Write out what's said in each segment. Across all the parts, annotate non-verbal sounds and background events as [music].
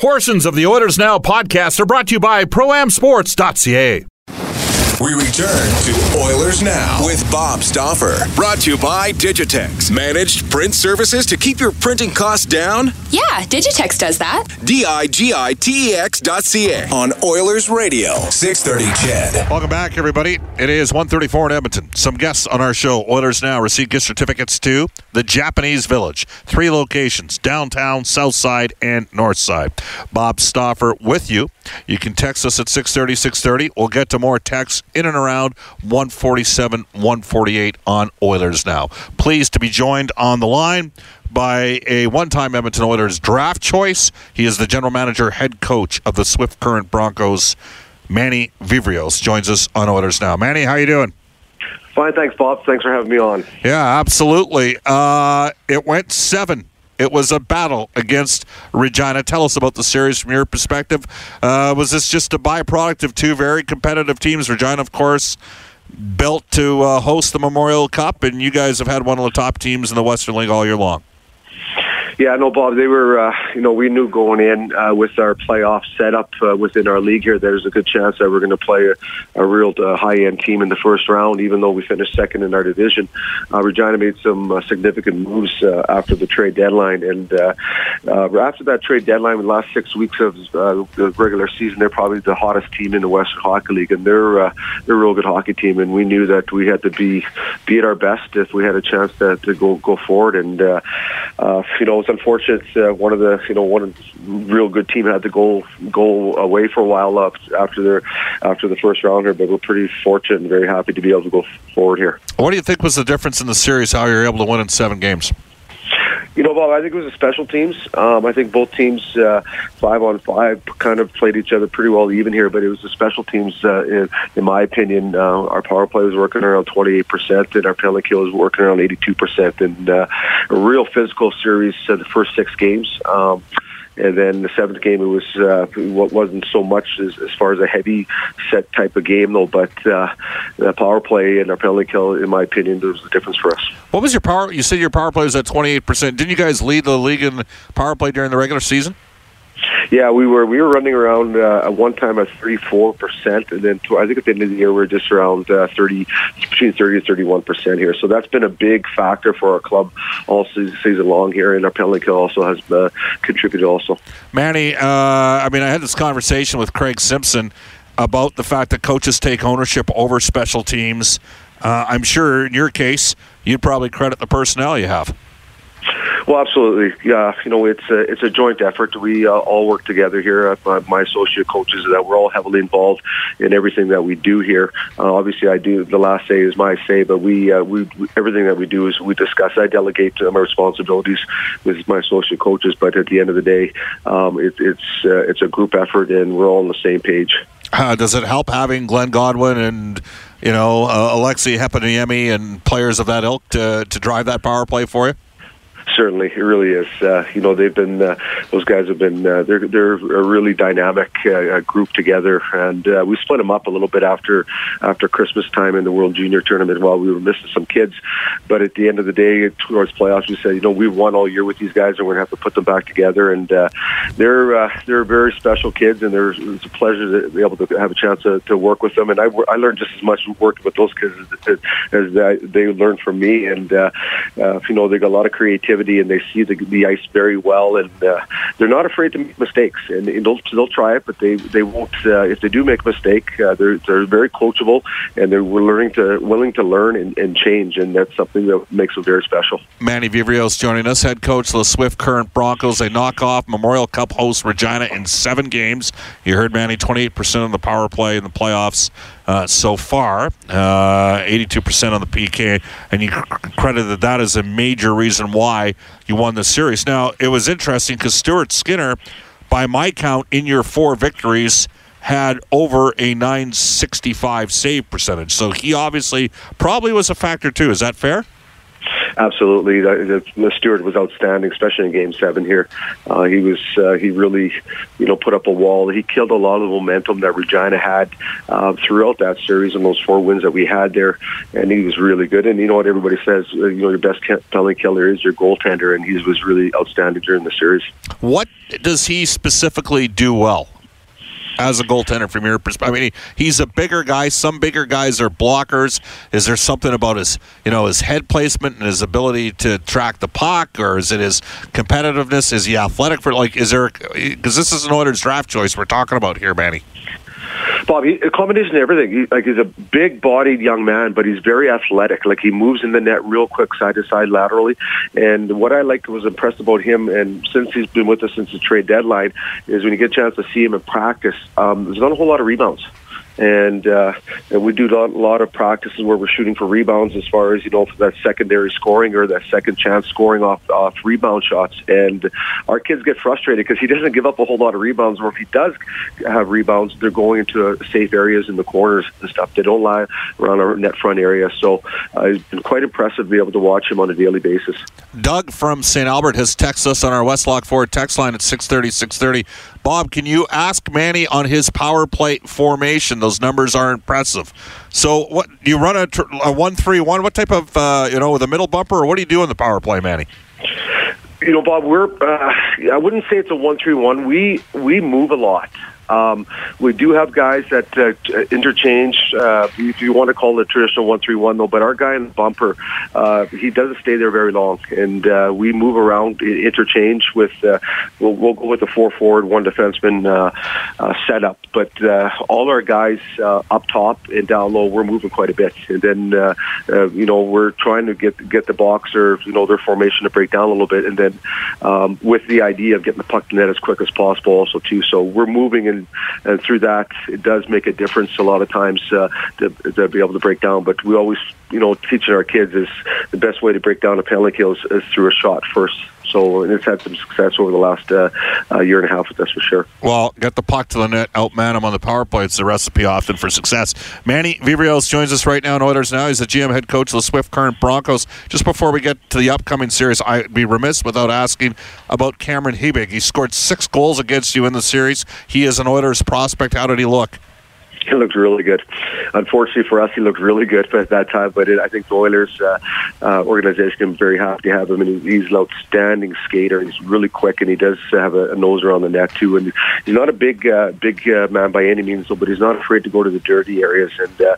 Portions of the Oilers Now podcast are brought to you by ProAmSports.ca. We return to Oilers Now with Bob Stauffer. Brought to you by Digitex. Managed print services to keep your printing costs down? Yeah, Digitex does that. D I G I T E X dot C A on Oilers Radio. 630 CHED. Welcome back, everybody. It is 134 in Edmonton. Some guests on our show, Oilers Now, receive gift certificates to the Japanese Village. Three locations, downtown, south side, and north side. Bob Stauffer with you. You can text us at 630, 630. We'll get to more texts in and around 147, 148 on Oilers Now. Pleased to be joined on the line by a one-time Edmonton Oilers draft choice. He is the general manager, head coach of the Swift Current Broncos. Manny Viveiros joins us on Oilers Now. Manny, how you doing? Fine, thanks, Bob. Thanks for having me on. Yeah, absolutely. Uh, it went seven. It was a battle against Regina. Tell us about the series from your perspective. Uh, was this just a byproduct of two very competitive teams? Regina, of course, built to uh, host the Memorial Cup, and you guys have had one of the top teams in the Western League all year long. Yeah, no, Bob. They were, uh, you know, we knew going in uh, with our playoff setup uh, within our league here, there's a good chance that we're going to play a, a real uh, high-end team in the first round. Even though we finished second in our division, uh, Regina made some uh, significant moves uh, after the trade deadline, and uh, uh, after that trade deadline, in the last six weeks of uh, the regular season, they're probably the hottest team in the Western Hockey League, and they're uh, they're a real good hockey team. And we knew that we had to be be at our best if we had a chance to, to go go forward. And uh, uh, you know, unfortunate. Uh, one of the you know one real good team had to go go away for a while up after their after the first rounder, but we're pretty fortunate and very happy to be able to go forward here. What do you think was the difference in the series? How you're able to win in seven games? You know, Bob, I think it was the special teams. Um, I think both teams, uh, five on five, kind of played each other pretty well even here, but it was the special teams, uh, in, in my opinion. Uh, our power play was working around 28%, and our penalty kill was working around 82%. And uh, a real physical series uh, the first six games. Um, and then the seventh game, it was uh, what wasn't so much as, as far as a heavy set type of game, though. But uh, the power play and our penalty kill, in my opinion, there was the difference for us. What was your power? You said your power play was at 28%. Didn't you guys lead the league in power play during the regular season? Yeah, we were we were running around uh, at one time at thirty four percent, and then I think at the end of the year we are just around uh, thirty between thirty and thirty one percent here. So that's been a big factor for our club all season, season long here, and our penalty kill also has uh, contributed also. Manny, uh, I mean, I had this conversation with Craig Simpson about the fact that coaches take ownership over special teams. Uh, I'm sure in your case, you'd probably credit the personnel you have. Well, absolutely. Yeah, you know, it's a it's a joint effort. We uh, all work together here. Uh, my associate coaches that we're all heavily involved in everything that we do here. Uh, obviously, I do the last say is my say, but we, uh, we we everything that we do is we discuss. I delegate my responsibilities with my associate coaches, but at the end of the day, um, it, it's uh, it's a group effort, and we're all on the same page. Uh, does it help having Glenn Gawdin and you know Aleksi Heponiemi and players of that ilk to to drive that power play for you? Certainly, it really is. Uh, you know, they've been uh, those guys have been uh, they're they're a really dynamic uh, group together, and uh, we split them up a little bit after after Christmas time in the World Junior Tournament. While we were missing some kids, but at the end of the day, towards playoffs, we said, you know, we've won all year with these guys, and we're gonna have to put them back together. And uh, they're uh, they're very special kids, and it's a pleasure to be able to have a chance to, to work with them. And I I learned just as much working with those kids as, as, as they learned from me. And uh, uh, you know, they got a lot of creativity, and they see the, the ice very well, and uh, they're not afraid to make mistakes. And, and they'll they'll try it, but they they won't. Uh, if they do make a mistake, uh, they're they're very coachable, and they're learning to willing to learn and, and change, and that's something that makes them very special. Manny Viveiros joining us, head coach of the Swift Current Broncos. They knock off Memorial Cup host Regina in seven games. You heard Manny, 28% on the power play in the playoffs uh, so far, uh, 82% on the PK, and you credited that as a major reason why you won the series. Now, it was interesting because Stuart Skinner, by my count, in your four victories, had over a 965 save percentage. So he obviously probably was a factor too. Is that fair? Absolutely, the, Stuart was outstanding, especially in Game Seven here. Uh, he was uh, he really, you know, put up a wall. He killed a lot of the momentum that Regina had uh, throughout that series and those four wins that we had there. And he was really good. And you know what everybody says, uh, you know, your best penalty killer is your goaltender, and he was really outstanding during the series. What does he specifically do well? As a goaltender from your perspective? I mean, he's a bigger guy. Some bigger guys are blockers. Is there something about his, you know, his head placement and his ability to track the puck, or is it his competitiveness? Is he athletic for like? Is there because this is an Oilers draft choice we're talking about here, Manny? Bob, he, a combination of everything. He, like he's a big-bodied young man, but he's very athletic. Like he moves in the net real quick, side to side, laterally. And what I liked was impressed about him, and since he's been with us since the trade deadline, is when you get a chance to see him in practice. Um, there's not a whole lot of rebounds and uh, and we do a lot of practices where we're shooting for rebounds as far as you know that secondary scoring or that second chance scoring off off rebound shots. And our kids get frustrated because he doesn't give up a whole lot of rebounds, or if he does have rebounds, they're going into safe areas in the corners and stuff. They don't lie around our net front area. So uh, it's been quite impressive to be able to watch him on a daily basis. Doug from St. Albert has texted us on our Westlock Ford text line at 630, 630. Bob, can you ask Manny on his power play formation? Numbers are impressive. So, what you run a, a one three one? What type of uh, you know with a middle bumper, or what do you do in the power play, Manny? You know, Bob, we're uh, I wouldn't say it's a one three one. We we move a lot. Um, we do have guys that uh, interchange, uh, if you want to call it traditional one-three-one, though. But our guy in the bumper, uh, he doesn't stay there very long, and uh, we move around, interchange with. Uh, we'll, we'll go with the four forward, one defenseman uh, uh, setup. But uh, all our guys uh, up top and down low, we're moving quite a bit, and then uh, uh, you know we're trying to get get the boxer, you know, their formation to break down a little bit, and then um, with the idea of getting the puck to net as quick as possible, also too. So we're moving in and through that, it does make a difference a lot of times uh, to, to be able to break down. But we always, you know, teaching our kids is the best way to break down a penalty kill is, is through a shot first. So and it's had some success over the last uh, uh, year and a half us for sure. Well, get the puck to the net, outman him on the power play. It's the recipe often for success. Manny Viveiros joins us right now in Oilers Now. He's the GM head coach of the Swift Current Broncos. Just before we get to the upcoming series, I'd be remiss without asking about Cameron Hebig. He scored six goals against you in the series. He is an Oilers prospect. How did he look? He looked really good. Unfortunately for us, he looked really good at that time. But it, I think the Oilers uh, uh, organization is very happy to have him, and he's an outstanding skater. He's really quick, and he does have a, a nose around the net too. And he's not a big, uh, big uh, man by any means, but he's not afraid to go to the dirty areas. And uh,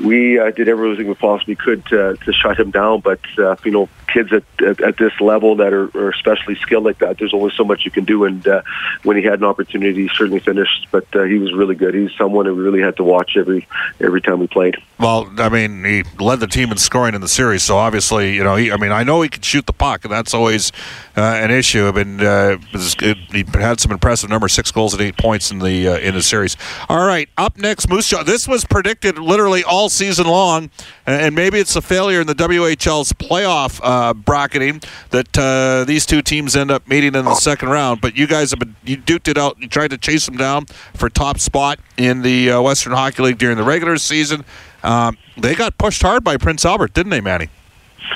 we uh, did everything we possibly could to, to shut him down. But uh, you know, kids at, at, at this level that are, are especially skilled like that, there's only so much you can do. And uh, when he had an opportunity, he certainly finished. But uh, he was really good. He's someone who really had to watch every every time we played. Well, I mean, he led the team in scoring in the series, so obviously, you know, he, I mean, I know he can shoot the puck, and that's always uh, an issue. I mean, uh, it, he had some impressive numbers, six goals and eight points in the uh, in the series. All right, up next, Moose Jaw. This was predicted literally all season long, and maybe it's a failure in the WHL's playoff uh, bracketing that uh, these two teams end up meeting in the second round. But you guys have been you duked it out. You tried to chase them down for top spot in the uh, Western Hockey League during the regular season. Um, they got pushed hard by Prince Albert, didn't they, Manny?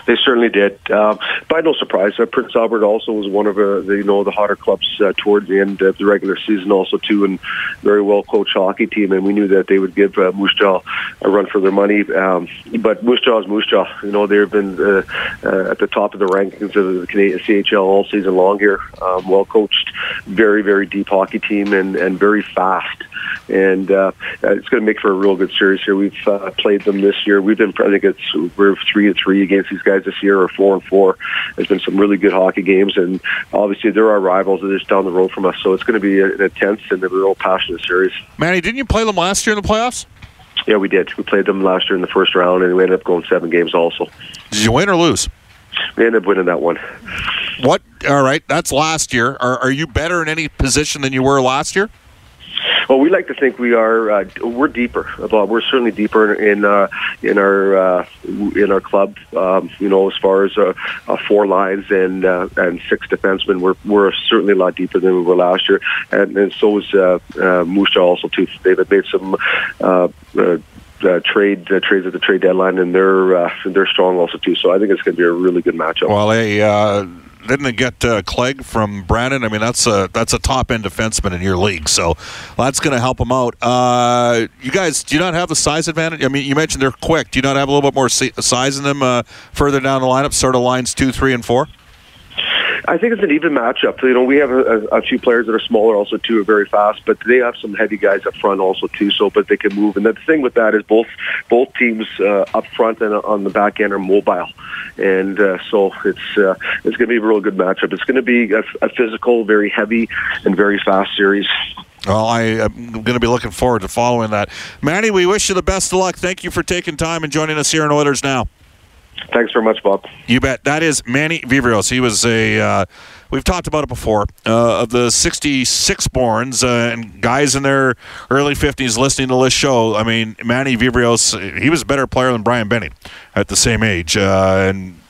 They certainly did. Uh, by no surprise, uh, Prince Albert also was one of uh, the you know the hotter clubs uh, towards the end of the regular season, also too, and very well coached hockey team. And we knew that they would give uh, Moose Jaw a run for their money. Um, but Moose Jaw is Moose Jaw. You know they've been uh, uh, at the top of the rankings of the Canadian CHL all season long here. Um, well coached, very very deep hockey team, and and very fast and uh, it's going to make for a real good series here. We've uh, played them this year. We've been, I think it's we're three and three against these guys this year, or four and four. There's been some really good hockey games, and obviously they're our rivals. They're just down the road from us, so it's going to be an intense and a real passionate series. Manny, didn't you play them last year in the playoffs? Yeah, we did. We played them last year in the first round, and we ended up going seven games also. Did you win or lose? We ended up winning that one. What? All right, that's last year. Are, are you better in any position than you were last year? Well, we like to think we are. Uh, we're deeper. Bob. We're certainly deeper in uh, in our uh, in our club. Um, you know, as far as uh, uh, four lines and uh, and six defensemen, we're we're certainly a lot deeper than we were last year. And, and so is uh, uh, Moose also too. They've made some. Uh, uh, uh, trade uh, trades at the trade deadline, and they're uh, they're strong also too. So I think it's going to be a really good matchup. Well, they uh, didn't get uh, Clague from Brandon? I mean, that's a that's a top end defenseman in your league, so that's going to help him out. Uh, you guys, do you not have the size advantage? I mean, you mentioned they're quick. Do you not have a little bit more size in them uh, further down the lineup, sort of lines two, three, and four? I think it's an even matchup. You know, we have a, a few players that are smaller, also too, are very fast, but they have some heavy guys up front also too. So, but they can move. And the thing with that is both both teams uh, up front and on the back end are mobile, and uh, so it's uh, it's going to be a real good matchup. It's going to be a, a physical, very heavy, and very fast series. Well, I am going to be looking forward to following that. Manny, we wish you the best of luck. Thank you for taking time and joining us here in Oilers Now. Thanks very much, Bob. You bet. That is Manny Viveiros. He was a. Uh, we've talked about it before. Uh, of the '66 borns uh, and guys in their early 50s listening to this show, I mean, Manny Viveiros, he was a better player than Brian Benning at the same age, uh, and.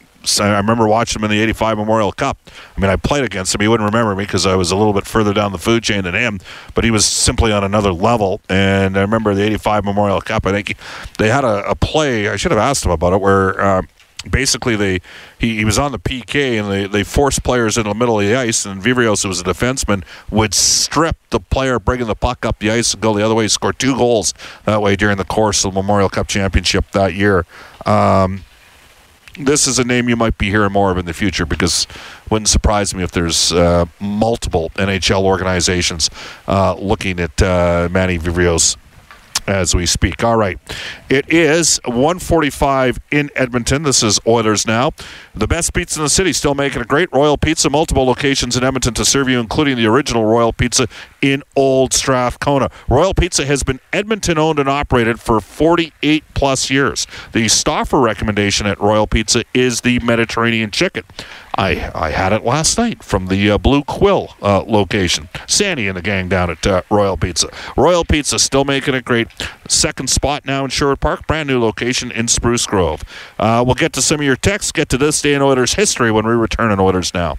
I remember watching him in the 85 Memorial Cup. I mean, I played against him. He wouldn't remember me because I was a little bit further down the food chain than him, but he was simply on another level. And I remember the 85 Memorial Cup. I think they had a, a play, I should have asked him about it, where uh, basically they he, he was on the PK and they, they forced players in the middle of the ice and Viveiros who was a defenseman would strip the player bringing the puck up the ice and go the other way score two goals that way during the course of the Memorial Cup championship that year. Um, this is a name you might be hearing more of in the future because wouldn't surprise me if there's uh, multiple NHL organizations uh, looking at uh, Manny Viveiros as we speak. All right. It is 145 in Edmonton. This is Oilers Now. The best pizza in the city, still making a great Royal Pizza. Multiple locations in Edmonton to serve you, including the original Royal Pizza in Old Strathcona. Royal Pizza has been Edmonton owned and operated for 48 plus years. The Stauffer recommendation at Royal Pizza is the Mediterranean chicken. I, I had it last night from the uh, Blue Quill uh, location. Sandy and the gang down at uh, Royal Pizza. Royal Pizza still making it great. Second spot now in Sherwood Park, brand new location in Spruce Grove. Uh, we'll get to some of your texts, get to this day in Oilers history when we return in Oilers Now.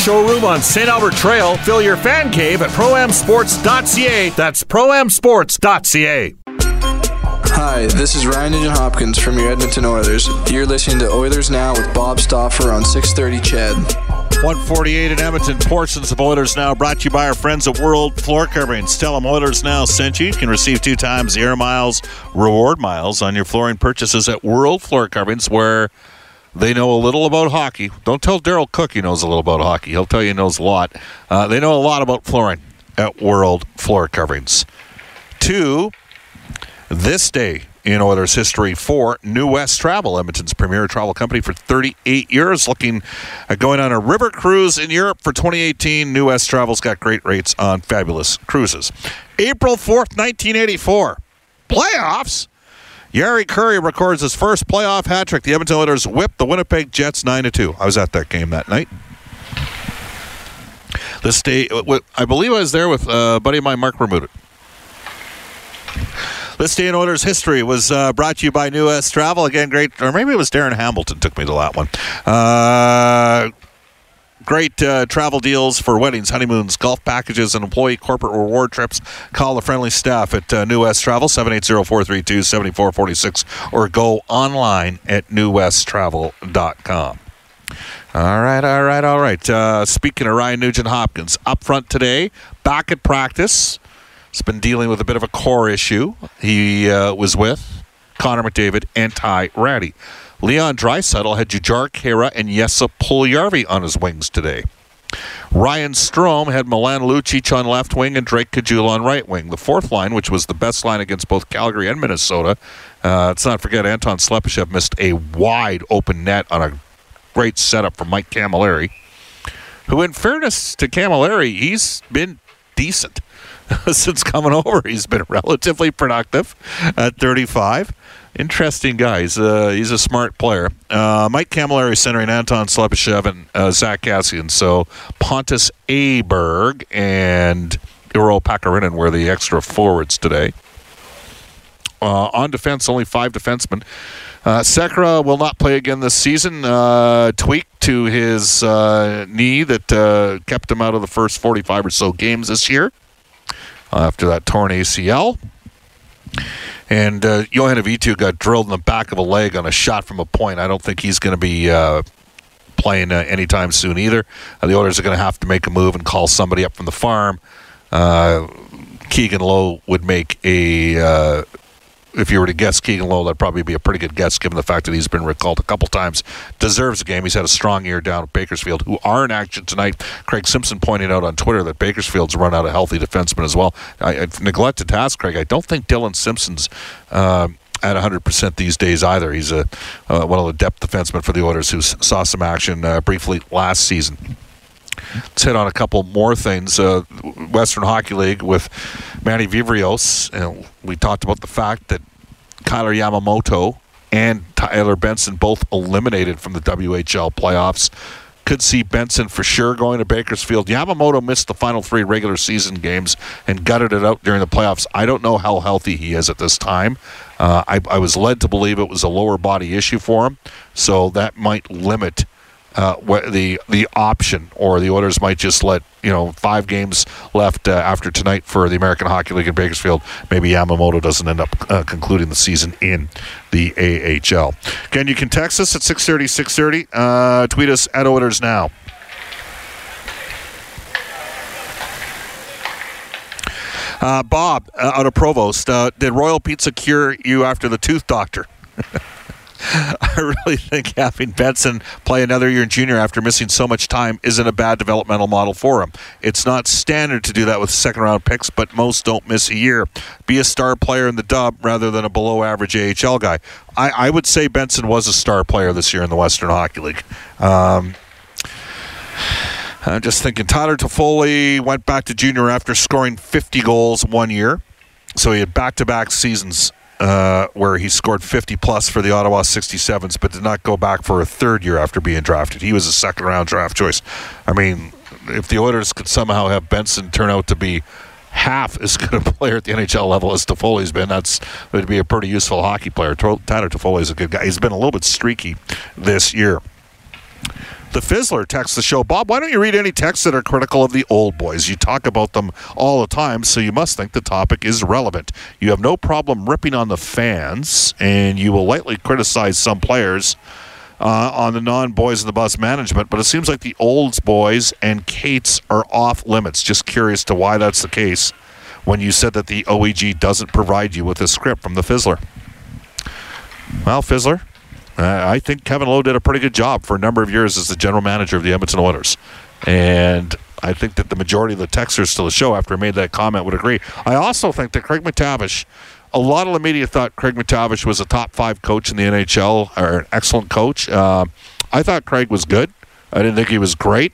showroom on St. Albert Trail. Fill your fan cave at proamsports.ca. That's proamsports.ca. Hi, this is Ryan Nugent Hopkins from your Edmonton Oilers. You're listening to Oilers Now with Bob Stauffer on 630 CHED. 148 in Edmonton. Portions of Oilers Now brought to you by our friends at World Floor Coverings. Tell them Oilers Now sent you. You can receive two times the air miles, reward miles on your flooring purchases at World Floor Coverings, where they know a little about hockey. Don't tell Daryl Cook he knows a little about hockey. He'll tell you he knows a lot. Uh, they know a lot about flooring at World Floor Coverings. Two, this day in Oilers history for New West Travel, Edmonton's premier travel company for 38 years, looking at going on a river cruise in Europe for 2018. New West Travel's got great rates on fabulous cruises. April 4th, 1984. Playoffs? Jari Kurri records his first playoff hat trick. The Edmonton Oilers whipped the Winnipeg Jets 9 2. I was at that game that night. The state, I believe I was there with uh, a buddy of mine, Mark Bermuda. This day in Oilers history was uh, brought to you by New West Travel. Again, great, or maybe it was Darren Hamilton took me to that one. Uh, Great uh, travel deals for weddings, honeymoons, golf packages, and employee corporate reward trips. Call the friendly staff at uh, New West Travel, 780-432-7446, or go online at newwesttravel.com. All right, all right, all right. Uh, speaking of Ryan Nugent Hopkins, up front today, back at practice. He's been dealing with a bit of a core issue. He uh, was with Connor McDavid and Ty Rattie. Leon Draisaitl had Jujhar Khaira and Jesse Puljujarvi on his wings today. Ryan Strome had Milan Lucic on left wing and Drake Caggiula on right wing. The fourth line, which was the best line against both Calgary and Minnesota, uh, let's not forget Anton Slepyshev missed a wide open net on a great setup from Mike Cammalleri, who, in fairness to Cammalleri, he's been decent [laughs] since coming over. He's been [laughs] relatively productive at 35 interesting guy. He's, uh, he's a smart player. Uh, Mike Cammalleri centering Anton Slepyshev and uh, Zach Kassian. So Pontus Aberg and Iiro Pakarinen were the extra forwards today. Uh, on defense, only five defensemen. Uh, Sekera will not play again this season. Uh, tweak to his uh, knee that uh, kept him out of the first 45 or so games this year after that torn ACL. And uh, Yohann Auvitu got drilled in the back of a leg on a shot from a point. I don't think he's going to be uh, playing uh, anytime soon either. Uh, the Oilers are going to have to make a move and call somebody up from the farm. Uh, Keegan Lowe would make a uh, if you were to guess Keegan Lowe, that'd probably be a pretty good guess given the fact that he's been recalled a couple times. Deserves a game. He's had a strong year down at Bakersfield, who are in action tonight. Craig Simpson pointed out on Twitter that Bakersfield's run out of healthy defensemen as well. I, have neglected to ask Craig. I don't think Dillon Simpson's. Uh, at 100% these days either. He's a uh, one of the depth defensemen for the Oilers who saw some action uh, briefly last season. Let's hit on a couple more things. Uh, Western Hockey League with Manny Viveiros, and we talked about the fact that Kailer Yamamoto and Tyler Benson both eliminated from the WHL playoffs. Could see Benson for sure going to Bakersfield. Yamamoto missed the final three regular season games and gutted it out during the playoffs. I don't know how healthy he is at this time. Uh, I, I was led to believe it was a lower body issue for him, so that might limit uh, the the option, or the Oilers might just let you know five games left uh, after tonight for the American Hockey League in Bakersfield. Maybe Yamamoto doesn't end up uh, concluding the season in the AHL. Again, you can text us at 6:30, 6:30. Uh, tweet us at Oilers now. Uh, Bob, uh, out of Provost, did Royal Pizza cure you after the tooth doctor? [laughs] [laughs] I really think having Benson play another year in junior after missing so much time isn't a bad developmental model for him. It's not standard to do that with second round picks, but most don't miss a year. Be a star player in the dub rather than a below average AHL guy. I, I would say Benson was a star player this year in the Western Hockey League. Um, I'm just thinking Tyler Toffoli went back to junior after scoring 50 goals one year. So he had back to back seasons uh, where he scored 50 plus for the Ottawa 67s, but did not go back for a third year after being drafted. He was a second round draft choice. I mean, if the Oilers could somehow have Benson turn out to be half as good a player at the NHL level as Toffoli's been, that's would be a pretty useful hockey player. Tyler Toffoli is a good guy. He's been a little bit streaky this year. The Fizzler texts the show, Bob, why don't you read any texts that are critical of the old boys? You talk about them all the time, so you must think the topic is relevant. You have no problem ripping on the fans, and you will lightly criticize some players uh, on the non boys of the bus management, but it seems like the olds boys and Katz are off limits. Just curious to why that's the case when you said that the OEG doesn't provide you with a script from the Fizzler. Well, Fizzler, uh, I think Kevin Lowe did a pretty good job for a number of years as the general manager of the Edmonton Oilers. And I think that the majority of the texters to the show after I made that comment would agree. I also think that Craig MacTavish, a lot of the media thought Craig MacTavish was a top five coach in the NHL or an excellent coach. Uh, I thought Craig was good. I didn't think he was great.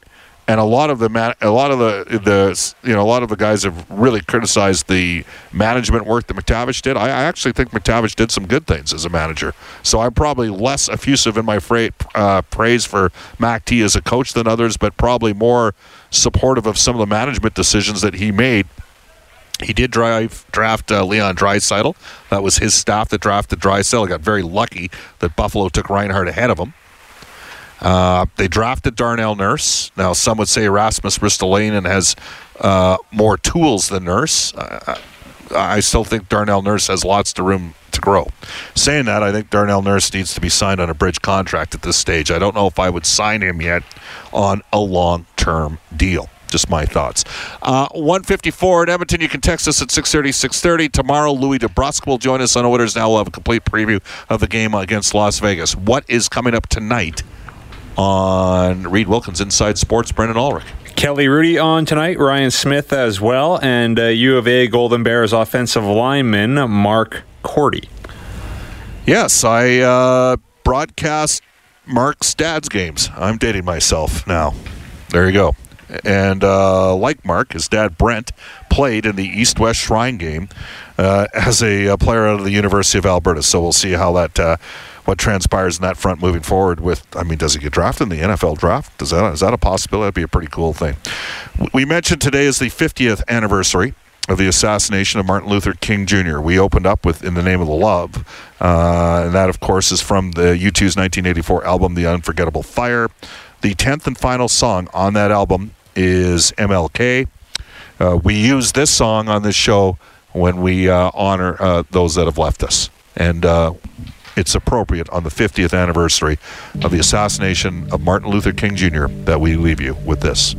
And a lot of the man, a lot of the the you know a lot of the guys have really criticized the management work that MacTavish did. I, I actually think MacTavish did some good things as a manager. So I'm probably less effusive in my fra- uh, praise for Mac T as a coach than others, but probably more supportive of some of the management decisions that he made. He did drive, draft uh, Leon Draisaitl. That was his staff that drafted Draisaitl. He got very lucky that Buffalo took Reinhart ahead of him. Uh, they drafted Darnell Nurse. Now, some would say Rasmus Ristolainen has uh, more tools than Nurse. Uh, I still think Darnell Nurse has lots of room to grow. Saying that, I think Darnell Nurse needs to be signed on a bridge contract at this stage. I don't know if I would sign him yet on a long-term deal. Just my thoughts. Uh, 154 at Edmonton. You can text us at 630, 630. Tomorrow, Louie DeBrusk will join us on Oilers Now. We'll have a complete preview of the game against Las Vegas. What is coming up tonight on Reid Wilkins Inside Sports, Brendan Ulrich. Kelly Rudy on tonight, Ryan Smith as well, and uh, U of A Golden Bears offensive lineman Mark Korte. Yes, I uh, broadcast Mark's dad's games. I'm dating myself now. There you go. And uh, like Mark, his dad Brent played in the East West Shrine game uh, as a, a, player out of the University of Alberta. So we'll see how that uh, what transpires in that front moving forward. With I mean, does he get drafted in the NFL draft? Does that is that a possibility? That'd be a pretty cool thing. We mentioned today is the 50th anniversary of the assassination of Martin Luther King Jr. We opened up with "In the Name of the Love," uh, and that, of course, is from the U2's 1984 album "The Unforgettable Fire." The tenth and final song on that album is MLK. Uh, we use this song on this show when we uh, honor uh, those that have left us, and uh, it's appropriate on the 50th anniversary of the assassination of Martin Luther King Jr. that we leave you with this.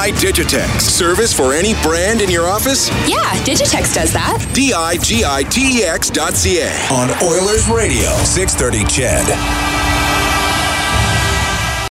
By Digitex. Service for any brand in your office? Yeah, Digitex does that. D I G I T E X dot C A. On Oilers Radio, 630 CHED.